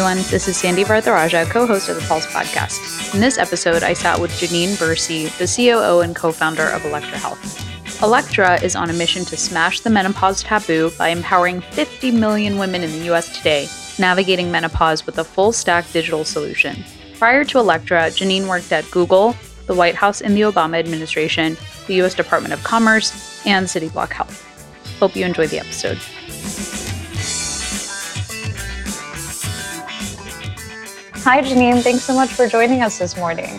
everyone. This is Sandy Varatharaja, co host of the Pulse podcast. In this episode, I sat with Jannine Versi, the COO and co founder of Elektra Health. Elektra is on a mission to smash the menopause taboo by empowering 50 million women in the US today, navigating menopause with a full stack digital solution. Prior to Elektra, Janine worked at Google, the White House in the Obama administration, the US Department of Commerce, and Cityblock Health. Hope you enjoy the episode. Hi, Jannine. Thanks so much for joining us this morning.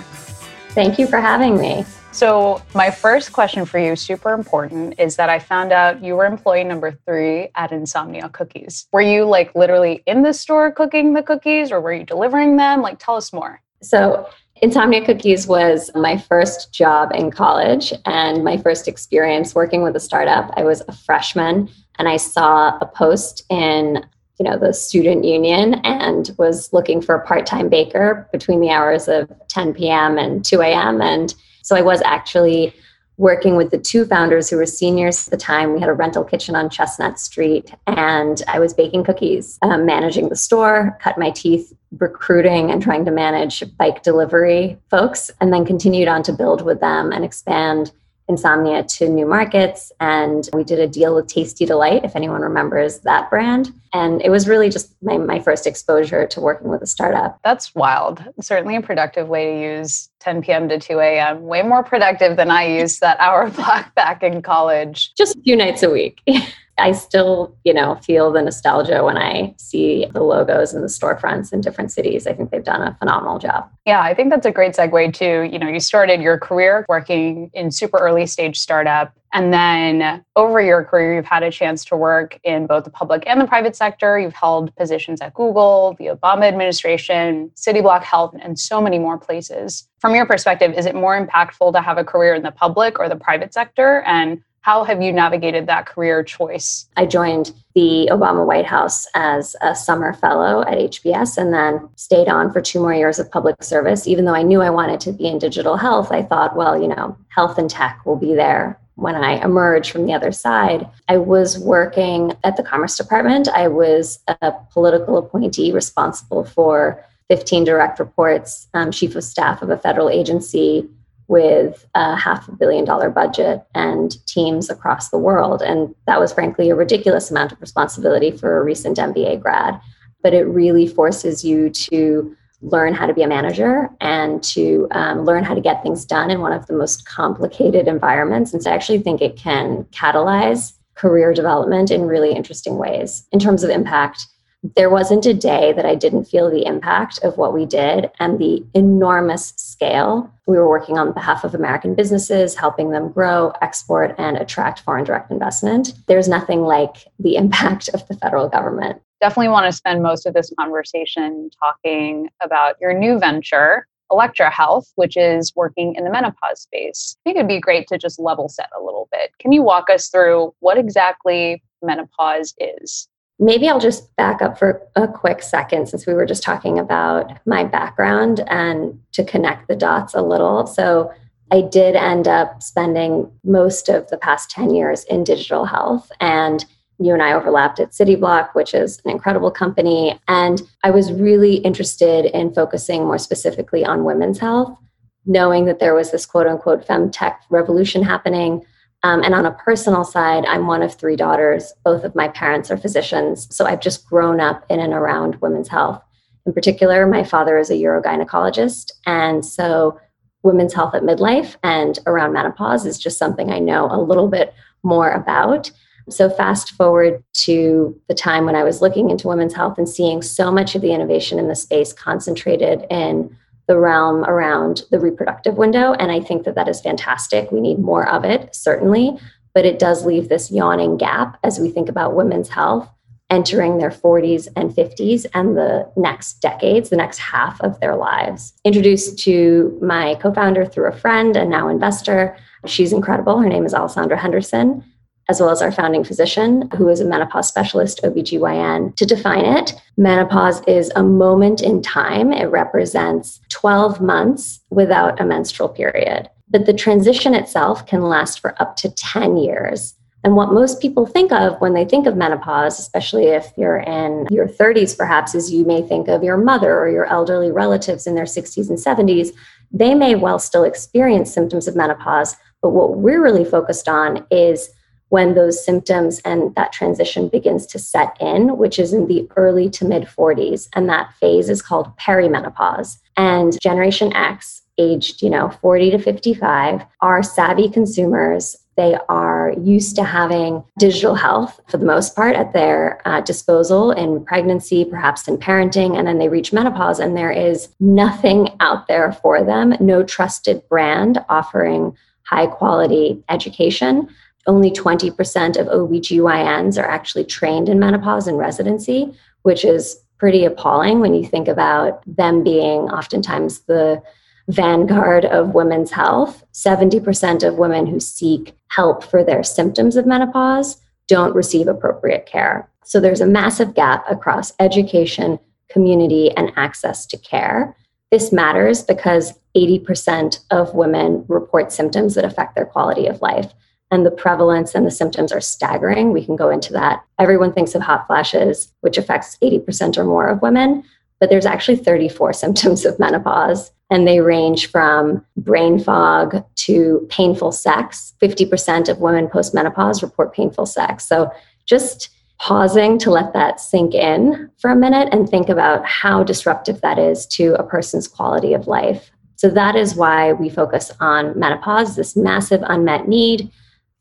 Thank you for having me. So, my first question for you, super important, is that I found out you were employee number three at Insomnia Cookies. Were you like literally in the store cooking the cookies or were you delivering them? Like, tell us more. So, Insomnia Cookies was my first job in college and my first experience working with a startup. I was a freshman and I saw a post in you know the student union and was looking for a part-time baker between the hours of 10 p.m. and 2 a.m. And so I was actually working with the two founders who were seniors at the time. We had a rental kitchen on Chestnut Street, and I was baking cookies, um, managing the store, cut my teeth recruiting and trying to manage bike delivery folks, and then continued on to build with them and expand insomnia to new markets. And we did a deal with Tasti D-Lite, if anyone remembers that brand. And it was really just my, my first exposure to working with a startup. That's wild. Certainly a productive way to use 10 p.m. to 2 a.m. Way more productive than I used that hour block back in college. Just a few nights a week. I still, you know, feel the nostalgia when I see the logos and the storefronts in different cities. I think they've done a phenomenal job. Yeah, I think that's a great segue to, you know, you started your career working in super early stage startup. And then over your career, you've had a chance to work in both the public and the private sector. You've held positions at Google, the Obama administration, Cityblock Health, and so many more places. From your perspective, is it more impactful to have a career in the public or the private sector? And how have you navigated that career choice? I joined the Obama White House as a summer fellow at HBS and then stayed on for two more years of public service. Even though I knew I wanted to be in digital health, I thought, well, you know, health and tech will be there when I emerge from the other side. I was working at the Commerce Department. I was a political appointee responsible for 15 direct reports, um, chief of staff of a federal agency with a half a billion dollar budget and teams across the world. And that was frankly a ridiculous amount of responsibility for a recent MBA grad. But it really forces you to learn how to be a manager and to um, learn how to get things done in one of the most complicated environments. And so I actually think it can catalyze career development in really interesting ways. In terms of impact, there wasn't a day that I didn't feel the impact of what we did and the enormous scale. We were working on behalf of American businesses, helping them grow, export, and attract foreign direct investment. There's nothing like the impact of the federal government. Definitely want to spend most of this conversation talking about your new venture, Elektra Health, which is working in the menopause space. I think it'd be great to just level set a little bit. Can you walk us through what exactly menopause is? Maybe I'll just back up for a quick second since we were just talking about my background and to connect the dots a little. So, I did end up spending most of the past 10 years in digital health. And you and I overlapped at Cityblock, which is an incredible company. And I was really interested in focusing more specifically on women's health, knowing that there was this quote unquote femtech revolution happening. Um, and on a personal side, I'm one of three daughters. Both of my parents are physicians. So I've just grown up in and around women's health. In particular, my father is a urogynecologist. And so women's health at midlife and around menopause is just something I know a little bit more about. So, fast forward to the time when I was looking into women's health and seeing so much of the innovation in the space concentrated in the realm around the reproductive window. And I think that that is fantastic. We need more of it, certainly, but it does leave this yawning gap as we think about women's health entering their 40s and 50s and the next decades, the next half of their lives. Introduced to my co founder through a friend and now investor. She's incredible. Her name is Alessandra Henderson as well as our founding physician, who is a menopause specialist, OBGYN. To define it, menopause is a moment in time. It represents 12 months without a menstrual period. But the transition itself can last for up to 10 years. And what most people think of when they think of menopause, especially if you're in your 30s, perhaps, is you may think of your mother or your elderly relatives in their 60s and 70s. They may well still experience symptoms of menopause, but what we're really focused on is when those symptoms and that transition begins to set in, which is in the early to mid 40s. And that phase is called perimenopause. And Generation X, aged, you know, 40 to 55, are savvy consumers. They are used to having digital health for the most part at their uh, disposal in pregnancy, perhaps in parenting, and then they reach menopause, and there is nothing out there for them, no trusted brand offering high quality education. Only 20% of OBGYNs are actually trained in menopause and residency, which is pretty appalling when you think about them being oftentimes the vanguard of women's health. 70% of women who seek help for their symptoms of menopause don't receive appropriate care. So there's a massive gap across education, community, and access to care. This matters because 80% of women report symptoms that affect their quality of life. And the prevalence and the symptoms are staggering. We can go into that. Everyone thinks of hot flashes, which affects 80% or more of women, but there's actually 34 symptoms of menopause. And they range from brain fog to painful sex. 50% of women postmenopause report painful sex. So just pausing to let that sink in for a minute and think about how disruptive that is to a person's quality of life. So that is why we focus on menopause, this massive unmet need.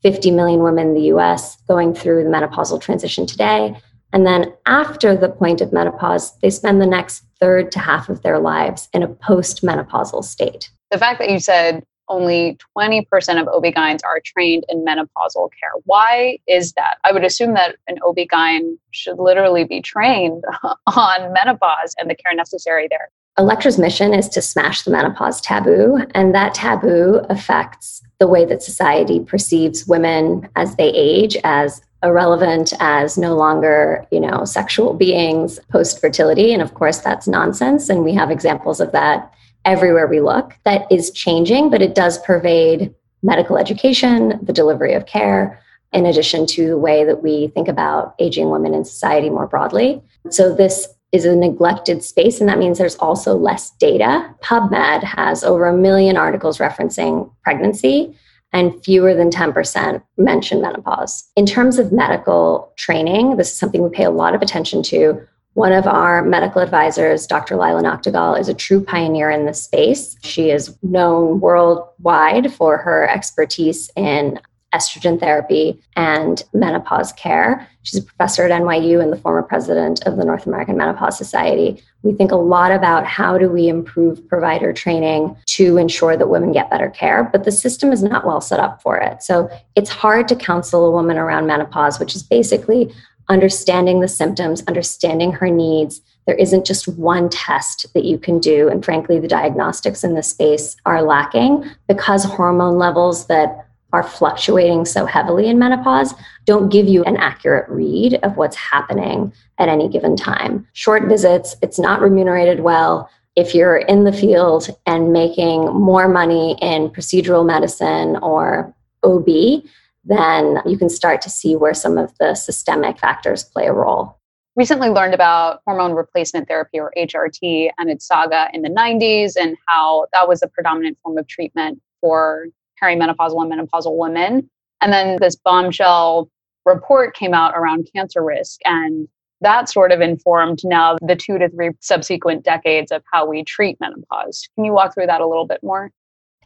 50 million women in the US going through the menopausal transition today. And then after the point of menopause, they spend the next third to half of their lives in a post-menopausal state. The fact that you said only 20% of OB-GYNs are trained in menopausal care. Why is that? I would assume that an OB-GYN should literally be trained on menopause and the care necessary there. Elektra's mission is to smash the menopause taboo, and that taboo affects the way that society perceives women as they age as irrelevant as no longer, you know, sexual beings post fertility. And of course, that's nonsense. And we have examples of that everywhere we look. That is changing, but it does pervade medical education, the delivery of care, in addition to the way that we think about aging women in society more broadly. So, this is a neglected space, and that means there's also less data. PubMed has over a million articles referencing pregnancy and fewer than 10% mention menopause. In terms of medical training, this is something we pay a lot of attention to. One of our medical advisors, Dr. Lila Nachtigall, is a true pioneer in this space. She is known worldwide for her expertise in estrogen therapy and menopause care. She's a professor at NYU and the former president of the North American Menopause Society. We think a lot about how do we improve provider training to ensure that women get better care, but the system is not well set up for it. So it's hard to counsel a woman around menopause, which is basically understanding the symptoms, understanding her needs. There isn't just one test that you can do. And frankly, the diagnostics in this space are lacking because hormone levels that are fluctuating so heavily in menopause don't give you an accurate read of what's happening at any given time. Short visits, it's not remunerated well. If you're in the field and making more money in procedural medicine or OB, then you can start to see where some of the systemic factors play a role. Recently learned about hormone replacement therapy or HRT and its saga in the 90s and how that was a predominant form of treatment for perimenopausal and menopausal women. And then this bombshell report came out around cancer risk. And that sort of informed now the two to three subsequent decades of how we treat menopause. Can you walk through that a little bit more?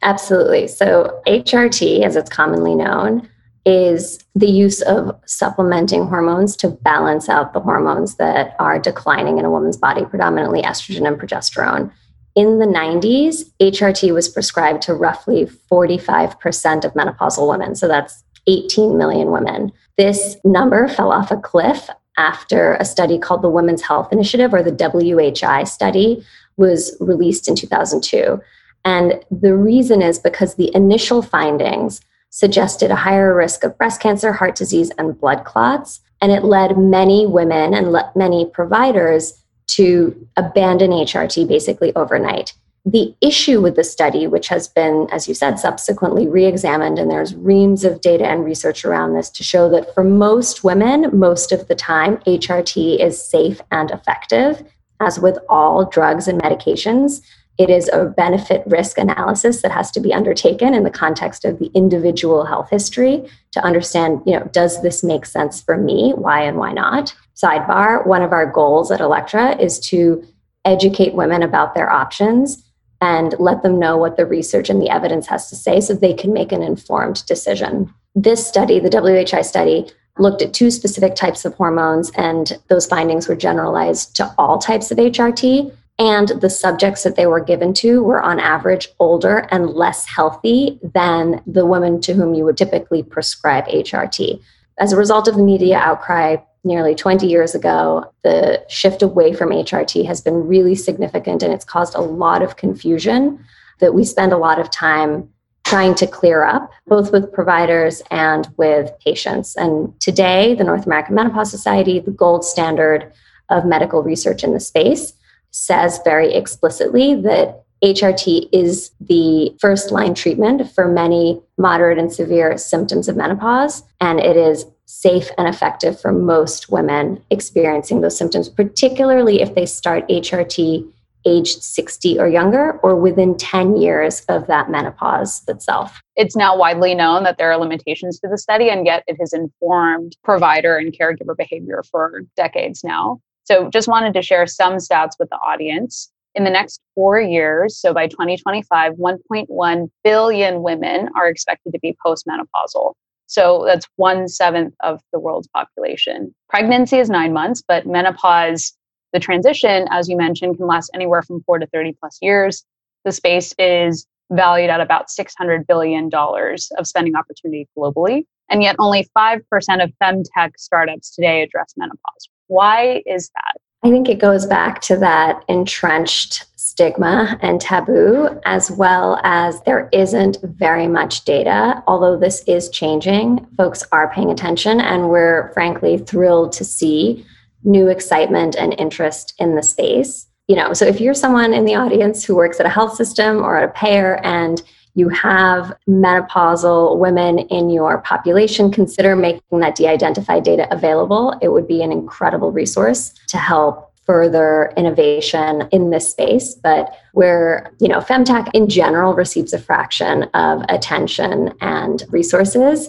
Absolutely. So, HRT, as it's commonly known, is the use of supplementing hormones to balance out the hormones that are declining in a woman's body, predominantly estrogen and progesterone. In the 90s, HRT was prescribed to roughly 45% of menopausal women. So that's 18 million women. This number fell off a cliff after a study called the Women's Health Initiative, or the WHI study, was released in 2002. And the reason is because the initial findings suggested a higher risk of breast cancer, heart disease, and blood clots. And it led many women and many providers to abandon HRT basically overnight. the issue with the study, which has been, as you said, subsequently re examined, and there's reams of data and research around this to show that for most women, most of the time, HRT is safe and effective. As with all drugs and medications, it is a benefit risk analysis that has to be undertaken in the context of the individual health history to understand, you know, does this make sense for me? Why and why not? Sidebar, one of our goals at Elektra is to educate women about their options and let them know what the research and the evidence has to say so they can make an informed decision. This study, the WHI study, looked at two specific types of hormones, and those findings were generalized to all types of HRT. And the subjects that they were given to were on average older and less healthy than the women to whom you would typically prescribe HRT. As a result of the media outcry nearly 20 years ago, the shift away from HRT has been really significant and it's caused a lot of confusion that we spend a lot of time trying to clear up, both with providers and with patients. And today, the North American Menopause Society, the gold standard of medical research in the space, says very explicitly that HRT is the first line treatment for many moderate and severe symptoms of menopause, and it is safe and effective for most women experiencing those symptoms, particularly if they start HRT aged 60 or younger or within 10 years of that menopause itself. It's now widely known that there are limitations to the study, and yet it has informed provider and caregiver behavior for decades now. So, just wanted to share some stats with the audience. In the next four years, so by 2025, 1.1 billion women are expected to be postmenopausal. So that's one seventh of the world's population. Pregnancy is nine months, but menopause, the transition, as you mentioned, can last anywhere from four to 30 plus years. The space is valued at about $600 billion of spending opportunity globally. And yet only 5% of femtech startups today address menopause. Why is that? I think it goes back to that entrenched stigma and taboo, as well as there isn't very much data. Although this is changing, folks are paying attention, and we're frankly thrilled to see new excitement and interest in the space. You know, so if you're someone in the audience who works at a health system or at a payer and you have menopausal women in your population, consider making that de identified data available. It would be an incredible resource to help further innovation in this space but where you know femtech in general receives a fraction of attention and resources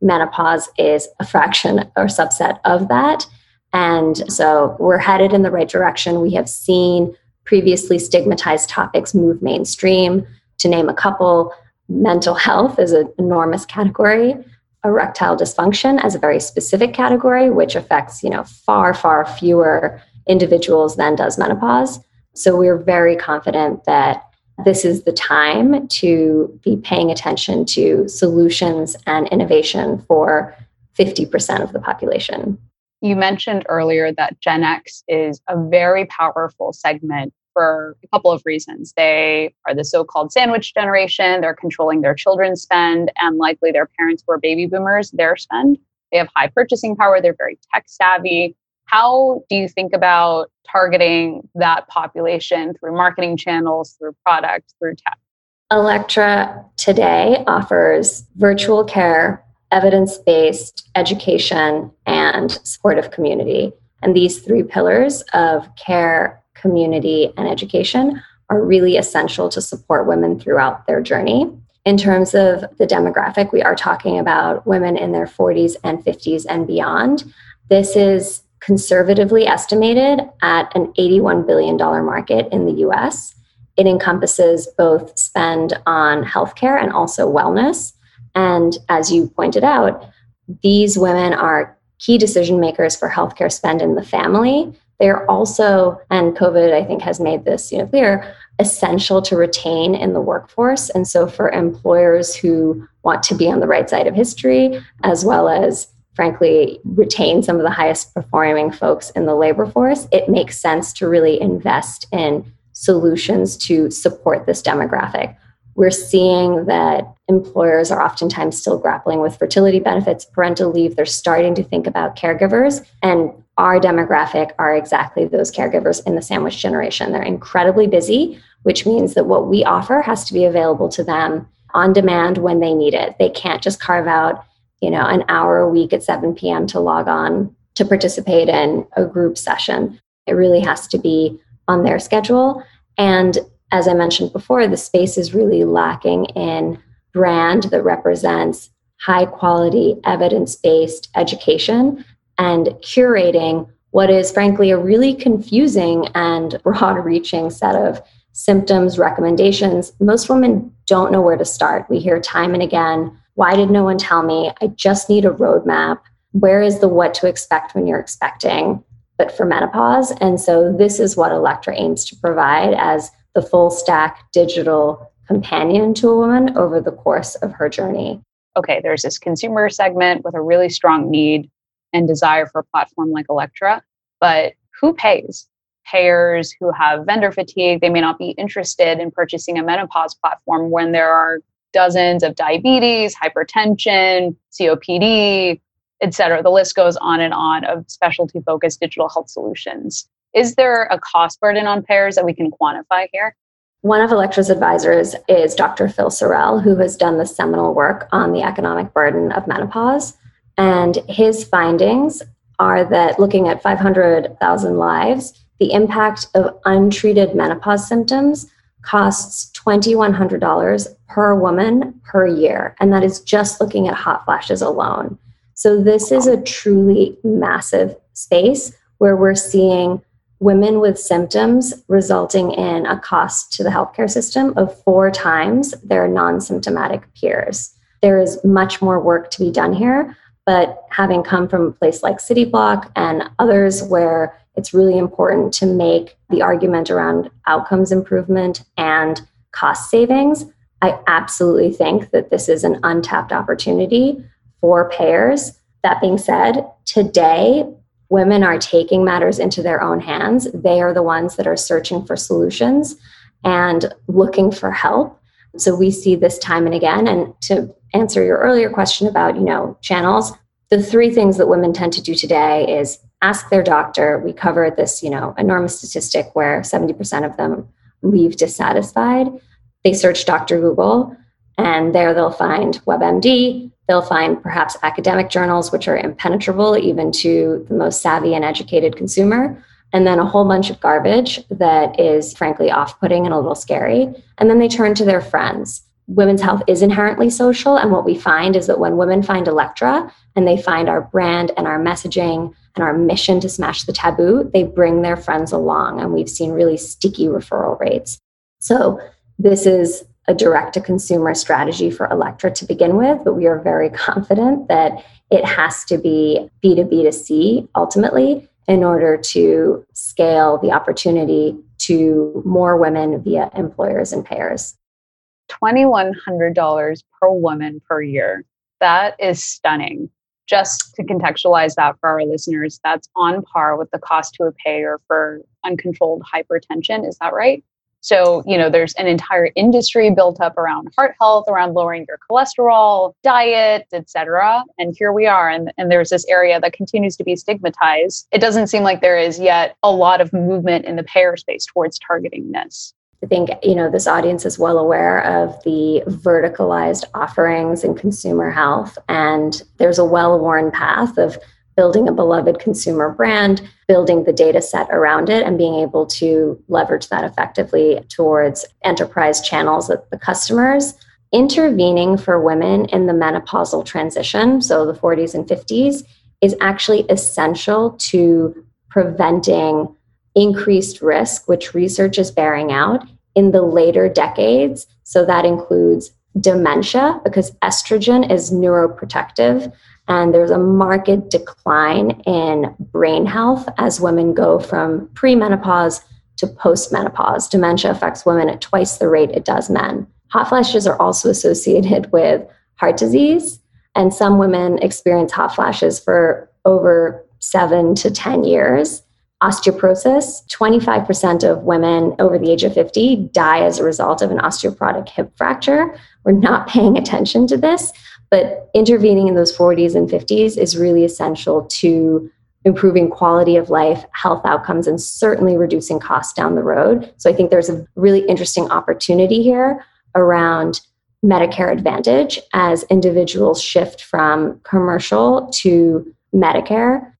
menopause is a fraction or subset of that. And so we're headed in the right direction. We have seen previously stigmatized topics move mainstream to name a couple, mental health is an enormous category. Erectile dysfunction as a very specific category, which affects, you know, far, far fewer individuals than does menopause. So we're very confident that this is the time to be paying attention to solutions and innovation for 50% of the population. You mentioned earlier that Gen X is a very powerful segment for a couple of reasons. They are the so called sandwich generation, they're controlling their children's spend, and likely their parents were baby boomers, their spend. They have high purchasing power, they're very tech savvy. How do you think about targeting that population through marketing channels, through product, through tech? Elektra today offers virtual care, evidence based education, and supportive community. And these three pillars of care, community, and education are really essential to support women throughout their journey. In terms of the demographic, we are talking about women in their 40s and 50s and beyond. This is conservatively estimated at an $81 billion market in the US. It encompasses both spend on healthcare and also wellness. And as you pointed out, these women are key decision makers for healthcare spend in the family they're also, and COVID, I think, has made this you know, clear, essential to retain in the workforce. And so, for employers who want to be on the right side of history, as well as frankly retain some of the highest performing folks in the labor force, it makes sense to really invest in solutions to support this demographic. We're seeing that employers are oftentimes still grappling with fertility benefits, parental leave. They're starting to think about caregivers. And our demographic are exactly those caregivers in the sandwich generation. They're incredibly busy, which means that what we offer has to be available to them on demand when they need it. They can't just carve out, you know, an hour a week at 7 p.m. to log on to participate in a group session. It really has to be on their schedule. And as I mentioned before, the space is really lacking in brand that represents high quality, evidence based education and curating what is, frankly, a really confusing and broad reaching set of symptoms, recommendations. Most women don't know where to start. We hear time and again, why did no one tell me? I just need a roadmap. Where is the what to expect when you're expecting? But for menopause. And so this is what Elektra aims to provide as the full stack digital companion to a woman over the course of her journey. Okay, there's this consumer segment with a really strong need and desire for a platform like Elektra, but who pays? Payers who have vendor fatigue, they may not be interested in purchasing a menopause platform when there are dozens of diabetes, hypertension, COPD, et cetera. The list goes on and on of specialty focused digital health solutions. Is there a cost burden on payers that we can quantify here? One of Elektra's advisors is Dr. Phil Sarrel, who has done the seminal work on the economic burden of menopause. And his findings are that looking at 500,000 lives, the impact of untreated menopause symptoms costs $2,100 per woman per year. And that is just looking at hot flashes alone. So, this is a truly massive space where we're seeing women with symptoms resulting in a cost to the healthcare system of four times their non symptomatic peers. There is much more work to be done here, but having come from a place like Cityblock and others where it's really important to make the argument around outcomes improvement and cost savings, I absolutely think that this is an untapped opportunity for payers. That being said, today women are taking matters into their own hands. They are the ones that are searching for solutions and looking for help. So we see this time and again. And to answer your earlier question about, you know, channels, the three things that women tend to do today is ask their doctor. We cover this, you know, enormous statistic where 70% of them leave dissatisfied. They search Dr. Google and there they'll find WebMD, They'll find perhaps academic journals, which are impenetrable even to the most savvy and educated consumer, and then a whole bunch of garbage that is frankly off putting and a little scary. And then they turn to their friends. Women's health is inherently social. And what we find is that when women find Elektra and they find our brand and our messaging and our mission to smash the taboo, they bring their friends along. And we've seen really sticky referral rates. So this is a direct to consumer strategy for Elektra to begin with, but we are very confident that it has to be B2B to C ultimately in order to scale the opportunity to more women via employers and payers. $2,100 per woman per year. That is stunning. Just to contextualize that for our listeners, that's on par with the cost to a payer for uncontrolled hypertension. Is that right? So, you know, there's an entire industry built up around heart health, around lowering your cholesterol, diet, etc. And here we are and, and there's this area that continues to be stigmatized. It doesn't seem like there is yet a lot of movement in the payer space towards targeting this. I think you know this audience is well aware of the verticalized offerings in consumer health, and there's a well-worn path of building a beloved consumer brand, building the data set around it, and being able to leverage that effectively towards enterprise channels with the customers. Intervening for women in the menopausal transition, so the 40s and 50s, is actually essential to preventing increased risk, which research is bearing out in the later decades. So that includes dementia, because estrogen is neuroprotective and there's a marked decline in brain health as women go from premenopause to postmenopause. Dementia affects women at twice the rate it does men. Hot flashes are also associated with heart disease, and some women experience hot flashes for over seven to 10 years. Osteoporosis 25% of women over the age of 50 die as a result of an osteoporotic hip fracture. We're not paying attention to this, but intervening in those 40s and 50s is really essential to improving quality of life, health outcomes, and certainly reducing costs down the road. So I think there's a really interesting opportunity here around Medicare Advantage as individuals shift from commercial to Medicare.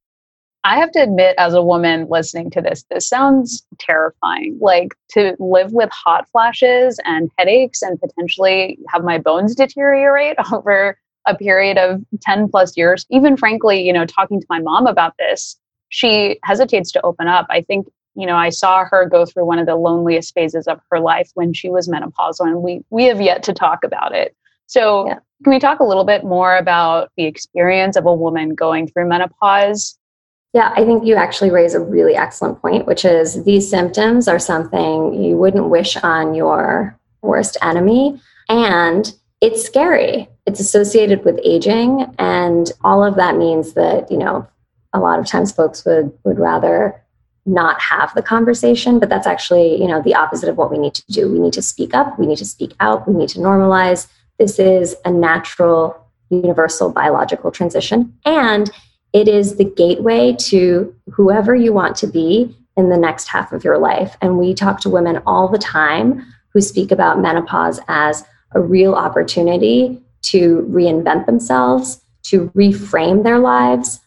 I have to admit, as a woman listening to this, this sounds terrifying. Like to live with hot flashes and headaches and potentially have my bones deteriorate over a period of 10 plus years. Even frankly, you know, talking to my mom about this, she hesitates to open up. I think, you know, I saw her go through one of the loneliest phases of her life when she was menopausal, and we we have yet to talk about it. So, yeah. can we talk a little bit more about the experience of a woman going through menopause? Yeah, I think you actually raise a really excellent point, which is these symptoms are something you wouldn't wish on your worst enemy. And it's scary. It's associated with aging. And all of that means that, you know, a lot of times folks would, would rather not have the conversation, but that's actually, you know, the opposite of what we need to do. We need to speak up, we need to speak out, we need to normalize. This is a natural, universal biological transition. And it is the gateway to whoever you want to be in the next half of your life. And we talk to women all the time who speak about menopause as a real opportunity to reinvent themselves, to reframe their lives.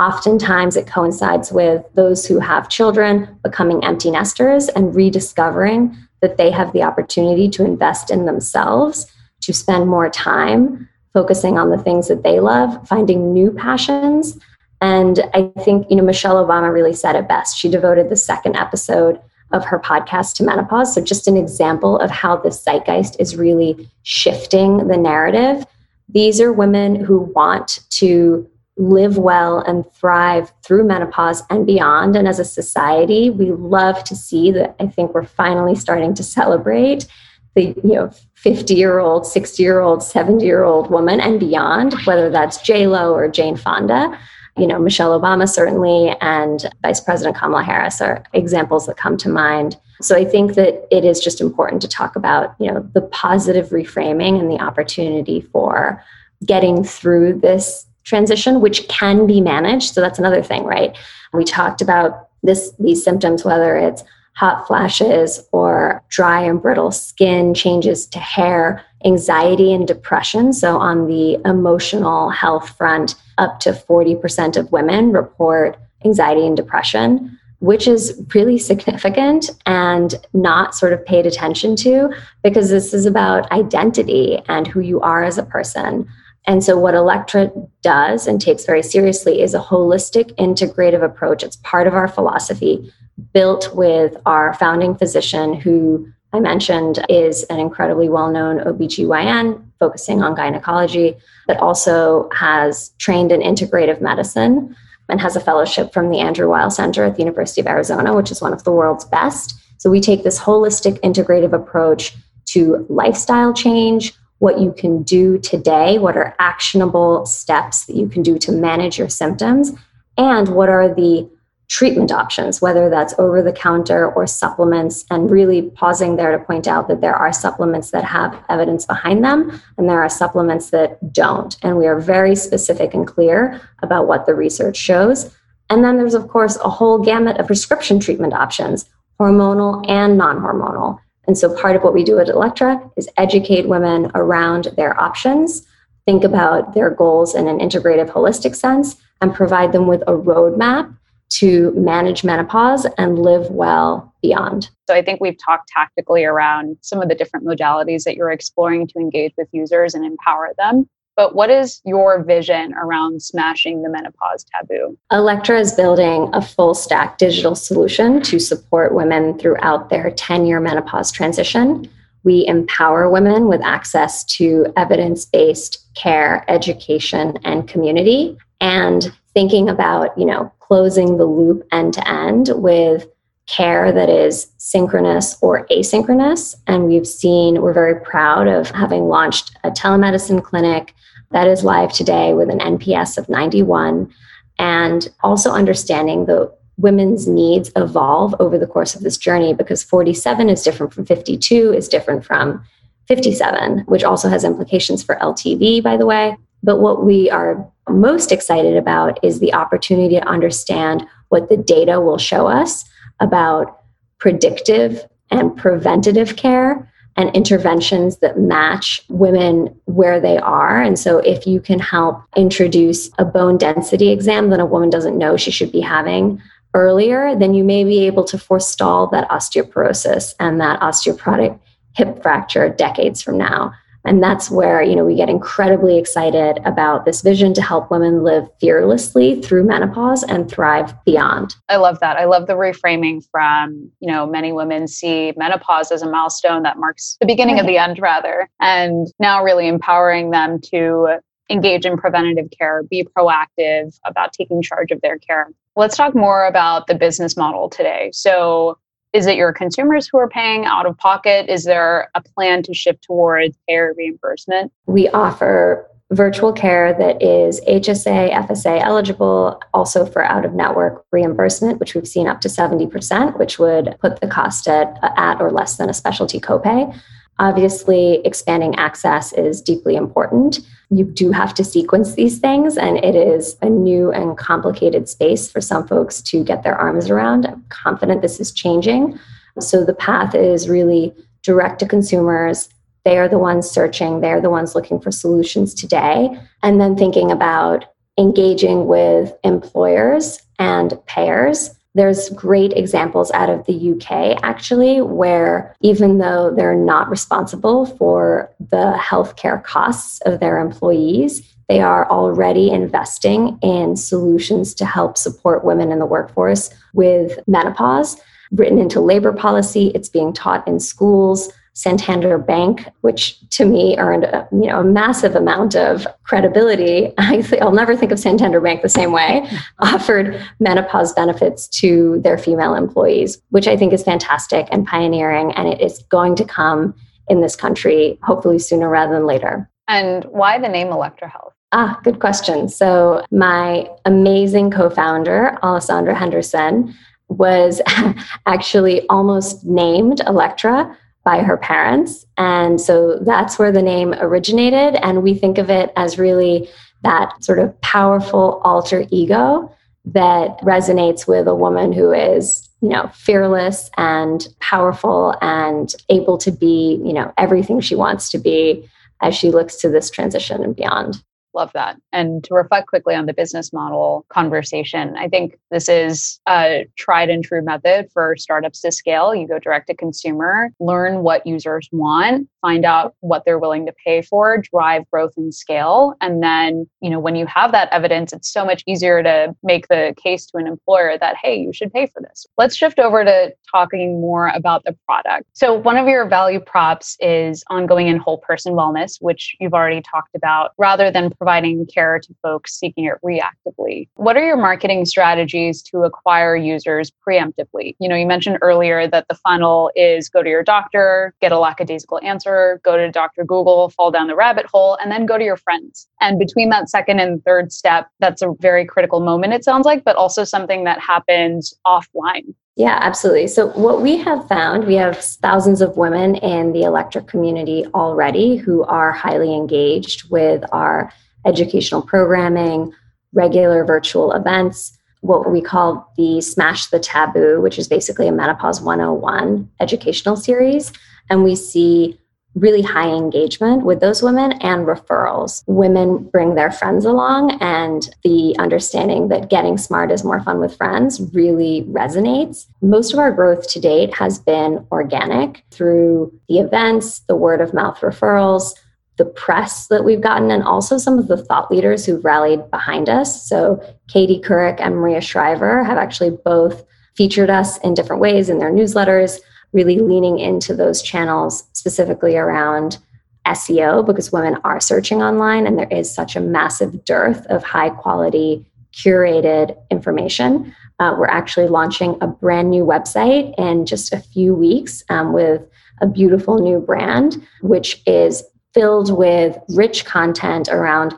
Oftentimes, it coincides with those who have children becoming empty nesters and rediscovering that they have the opportunity to invest in themselves, to spend more time focusing on the things that they love, finding new passions. And I think, you know, Michelle Obama really said it best. She devoted the second episode of her podcast to menopause. So, just an example of how this zeitgeist is really shifting the narrative. These are women who want to live well and thrive through menopause and beyond. And as a society, we love to see that I think we're finally starting to celebrate the you know 50 year old 60 year old 70 year old woman and beyond whether that's j lo or jane fonda you know, Michelle Obama certainly and Vice President Kamala Harris are examples that come to mind. So I think that it is just important to talk about, you know, the positive reframing and the opportunity for getting through this transition, which can be managed. So that's another thing, right? We talked about this these symptoms, whether it's hot flashes or dry and brittle skin, changes to hair, anxiety and depression. So, on the emotional health front, up to 40% of women report anxiety and depression, which is really significant and not sort of paid attention to because this is about identity and who you are as a person. And so, what Elektra does and takes very seriously is a holistic, integrative approach. It's part of our philosophy, built with our founding physician, who I mentioned is an incredibly well known OBGYN focusing on gynecology, but also has trained in integrative medicine and has a fellowship from the Andrew Weil Center at the University of Arizona, which is one of the world's best. So we take this holistic, integrative approach to lifestyle change, what you can do today, what are actionable steps that you can do to manage your symptoms, and what are the treatment options, whether that's over the counter or supplements, and really pausing there to point out that there are supplements that have evidence behind them and there are supplements that don't. And we are very specific and clear about what the research shows. And then there's, of course, a whole gamut of prescription treatment options, hormonal and non hormonal. And so part of what we do at Elektra is educate women around their options, think about their goals in an integrative, holistic sense, and provide them with a roadmap to manage menopause and live well beyond. So I think we've talked tactically around some of the different modalities that you're exploring to engage with users and empower them. But what is your vision around smashing the menopause taboo? Elektra is building a full stack digital solution to support women throughout their 10 year menopause transition. We empower women with access to evidence based care, education, and community. And thinking about, you know, closing the loop end to end with care that is synchronous or asynchronous. And we've seen, we're very proud of having launched a telemedicine clinic that is live today with an NPS of 91. And also understanding the women's needs evolve over the course of this journey because 47 is different from 52, is different from 57, which also has implications for LTV, by the way. But what we are most excited about is the opportunity to understand what the data will show us about predictive and preventative care and interventions that match women where they are. And so, if you can help introduce a bone density exam that a woman doesn't know she should be having earlier, then you may be able to forestall that osteoporosis and that osteoporotic hip fracture decades from now. And that's where, you know, we get incredibly excited about this vision to help women live fearlessly through menopause and thrive beyond. I love that. I love the reframing from, you know, many women see menopause as a milestone that marks the beginning right. of the end rather, and now really empowering them to engage in preventative care, be proactive about taking charge of their care. Let's talk more about the business model today. So, is it your consumers who are paying out of pocket? Is there a plan to shift towards payer reimbursement? We offer virtual care that is HSA, FSA eligible, also for out of network reimbursement, which we've seen up to 70%, which would put the cost at, at or less than a specialty copay. Obviously, expanding access is deeply important. You do have to sequence these things, and it is a new and complicated space for some folks to get their arms around. I'm confident this is changing. So, the path is really direct to consumers. They are the ones searching, they're the ones looking for solutions today, and then thinking about engaging with employers and payers there's great examples out of the UK actually, where even though they're not responsible for the healthcare costs of their employees, they are already investing in solutions to help support women in the workforce with menopause. Written into labor policy, it's being taught in schools. Santander Bank, which to me earned a, you know a massive amount of credibility. I th- I'll never think of Santander Bank the same way. offered menopause benefits to their female employees, which I think is fantastic and pioneering, and it is going to come in this country hopefully sooner rather than later. And why the name Elektra Health? Ah, good question. So my amazing co-founder, Alessandra Henderson, was actually almost named Electra by her parents. And so that's where the name originated. And we think of it as really that sort of powerful alter ego that resonates with a woman who is you know fearless and powerful and able to be you know everything she wants to be as she looks to this transition and beyond Love that. And to reflect quickly on the business model conversation, I think this is a tried and true method for startups to scale. You go direct to consumer, learn what users want, find out what they're willing to pay for, drive growth and scale. And then, you know, when you have that evidence, it's so much easier to make the case to an employer that, hey, you should pay for this. Let's shift over to talking more about the product. So, one of your value props is ongoing and whole person wellness, which you've already talked about, rather than providing care to folks seeking it reactively. What are your marketing strategies to acquire users preemptively? You know, you mentioned earlier that the funnel is go to your doctor, get a lackadaisical answer, go to Dr. Google, fall down the rabbit hole, and then go to your friends. And between that second and third step, that's a very critical moment, it sounds like, but also something that happens offline. Yeah, absolutely. So, what we have found, we have thousands of women in the Elektra community already who are highly engaged with our educational programming, regular virtual events, what we call the Smash the Taboo, which is basically a Menopause 101 educational series. And we see really high engagement with those women and referrals. Women bring their friends along, and the understanding that getting smart is more fun with friends really resonates. Most of our growth to date has been organic through the events, the word of mouth referrals the press that we've gotten and also some of the thought leaders who've rallied behind us. So, Katie Couric and Maria Shriver have actually both featured us in different ways in their newsletters, really leaning into those channels specifically around SEO because women are searching online and there is such a massive dearth of high quality curated information. Uh, we're actually launching a brand new website in just a few weeks um, with a beautiful new brand, which is filled with rich content around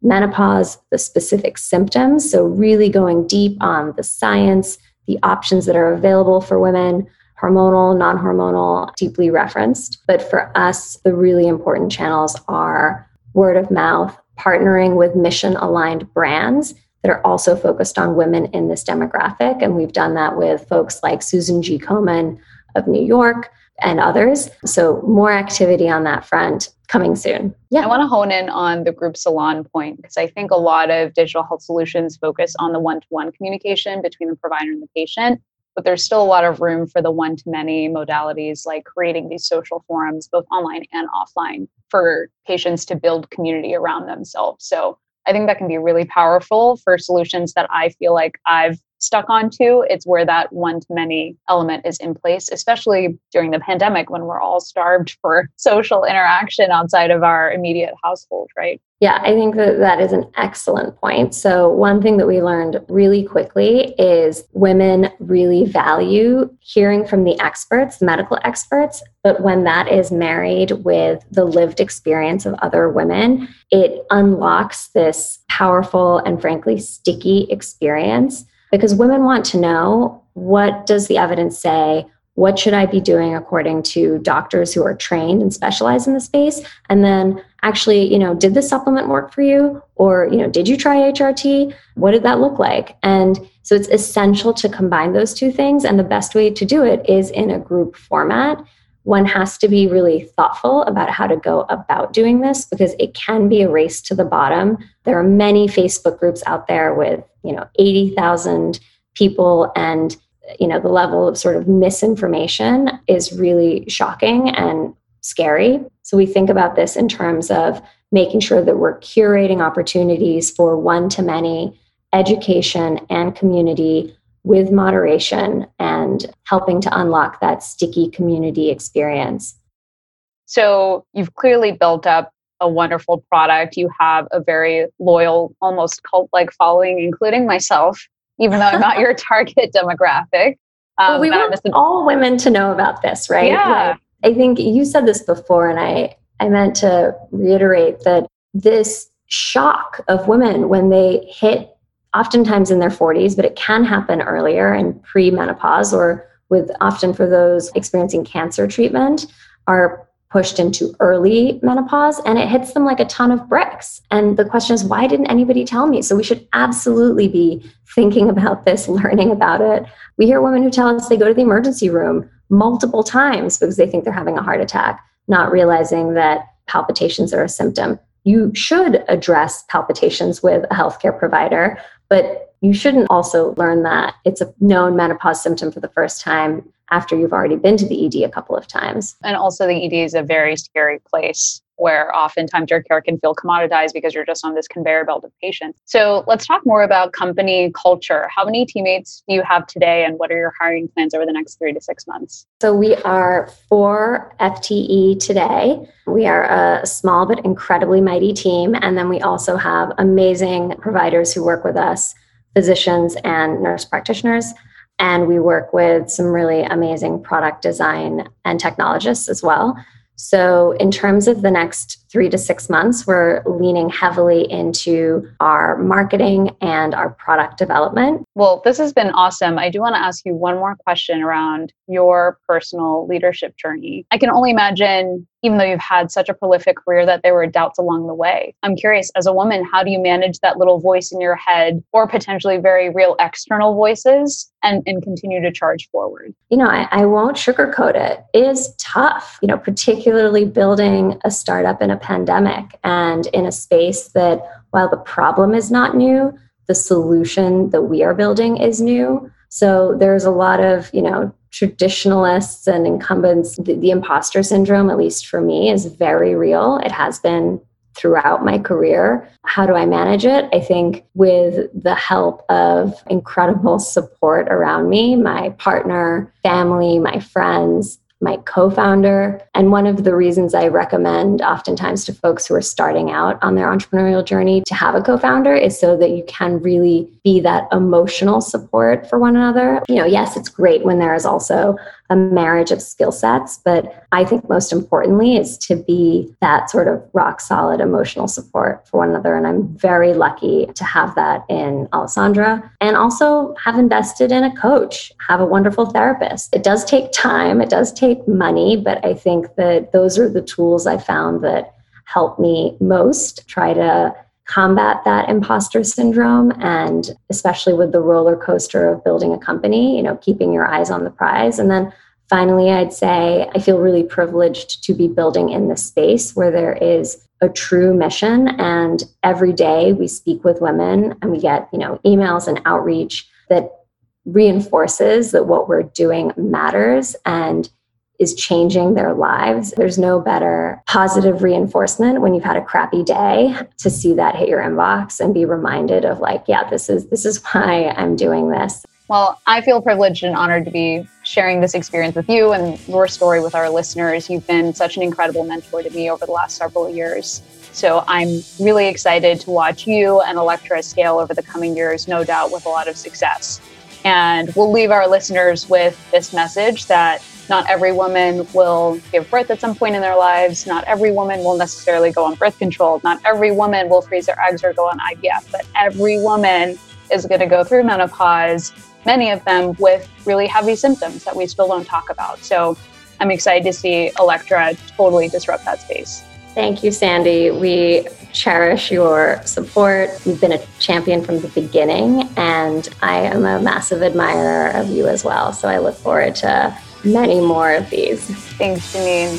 menopause, the specific symptoms. So, really going deep on the science, the options that are available for women, hormonal, non hormonal, deeply referenced. But for us, the really important channels are word of mouth, partnering with mission aligned brands that are also focused on women in this demographic. And we've done that with folks like Susan G. Komen of New York and others. So, more activity on that front coming soon. Yeah. I want to hone in on the group salon point because I think a lot of digital health solutions focus on the one to one communication between the provider and the patient. But there's still a lot of room for the one to many modalities like creating these social forums, both online and offline, for patients to build community around themselves. So I think that can be really powerful for solutions that I feel like I've stuck onto. It's where that one to many element is in place, especially during the pandemic when we're all starved for social interaction outside of our immediate household, right? Yeah, I think that that is an excellent point. So, one thing that we learned really quickly is women really value hearing from the experts, medical experts. But when that is married with the lived experience of other women, it unlocks this powerful and frankly sticky experience because women want to know what does the evidence say what should i be doing according to doctors who are trained and specialize in the space and then actually you know did the supplement work for you? Or you know did you try hrt what did that look like? And so it's essential to combine those two things. And the best way to do it is in a group format. One has to be really thoughtful about how to go about doing this because it can be a race to the bottom. There are many Facebook groups out there with, you know, 80,000 people and you know the level of sort of misinformation is really shocking and scary. So we think about this in terms of making sure that we're curating opportunities for one to many education and community with moderation and helping to unlock that sticky community experience. So, you've clearly built up a wonderful product. You have a very loyal, almost cult like following, including myself, even though I'm not your target demographic. Um, well, we want all women to know about this, right? Yeah. I think you said this before, and I, I meant to reiterate that this shock of women when they hit oftentimes in their 40s, but it can happen earlier in pre-menopause or with often for those experiencing cancer treatment are pushed into early menopause and it hits them like a ton of bricks. And the question is, why didn't anybody tell me? So we should absolutely be thinking about this, learning about it. We hear women who tell us they go to the emergency room multiple times because they think they're having a heart attack, not realizing that palpitations are a symptom. You should address palpitations with a healthcare provider but you shouldn't also learn that it's a known menopause symptom for the first time after you've already been to the ED a couple of times. And also, the ED is a very scary place where oftentimes your care can feel commoditized because you're just on this conveyor belt of patients. So let's talk more about company culture. How many teammates do you have today, and what are your hiring plans over the next three to six months? So we are four FTE today. We are a small but incredibly mighty team. And then we also have amazing providers who work with us, physicians and nurse practitioners. And we work with some really amazing product design and technologists as well. So, in terms of the next three to six months, we're leaning heavily into our marketing and our product development. Well, this has been awesome. I do want to ask you one more question around your personal leadership journey. I can only imagine even though you've had such a prolific career that there were doubts along the way. I'm curious, as a woman, how do you manage that little voice in your head or potentially very real external voices and, and continue to charge forward? You know, I, I won't sugarcoat it. It is tough, you know, particularly building a startup in a pandemic and in a space that while the problem is not new, the solution that we are building is new. So there's a lot of, you know, traditionalists and incumbents. The, the, imposter syndrome, at least for me, is very real. It has been throughout my career. How do I manage it? I think with the help of incredible support around me, my partner, family, my friends, my co founder. And one of the reasons I recommend oftentimes to folks who are starting out on their entrepreneurial journey to have a co founder is so that you can really be that emotional support for one another. You know, yes, it's great when there is also a marriage of skill sets. But I think most importantly is to be that sort of rock solid emotional support for one another. And I'm very lucky to have that in Alessandra and also have invested in a coach, have a wonderful therapist. It does take time, it does take money, but I think that those are the tools I found that help me most try to combat that imposter syndrome and especially with the roller coaster of building a company you know keeping your eyes on the prize. And then finally i'd say i feel really privileged to be building in this space where there is a true mission. And every day we speak with women and we get you know emails and outreach that reinforces that what we're doing matters. And is changing their lives. There's no better positive reinforcement when you've had a crappy day to see that hit your inbox and be reminded of like, yeah, this is this is why I'm doing this. Well, I feel privileged and honored to be sharing this experience with you and your story with our listeners. You've been such an incredible mentor to me over the last several years. So I'm really excited to watch you and Elektra scale over the coming years, no doubt with a lot of success. And we'll leave our listeners with this message that not every woman will give birth at some point in their lives. Not every woman will necessarily go on birth control. Not every woman will freeze their eggs or go on IVF, but every woman is going to go through menopause, many of them with really heavy symptoms that we still don't talk about. So I'm excited to see Elektra totally disrupt that space. Thank you, Sandy. We cherish your support. You've been a champion from the beginning, and I am a massive admirer of you as well. So I look forward to many more of these. Thanks, Jannine.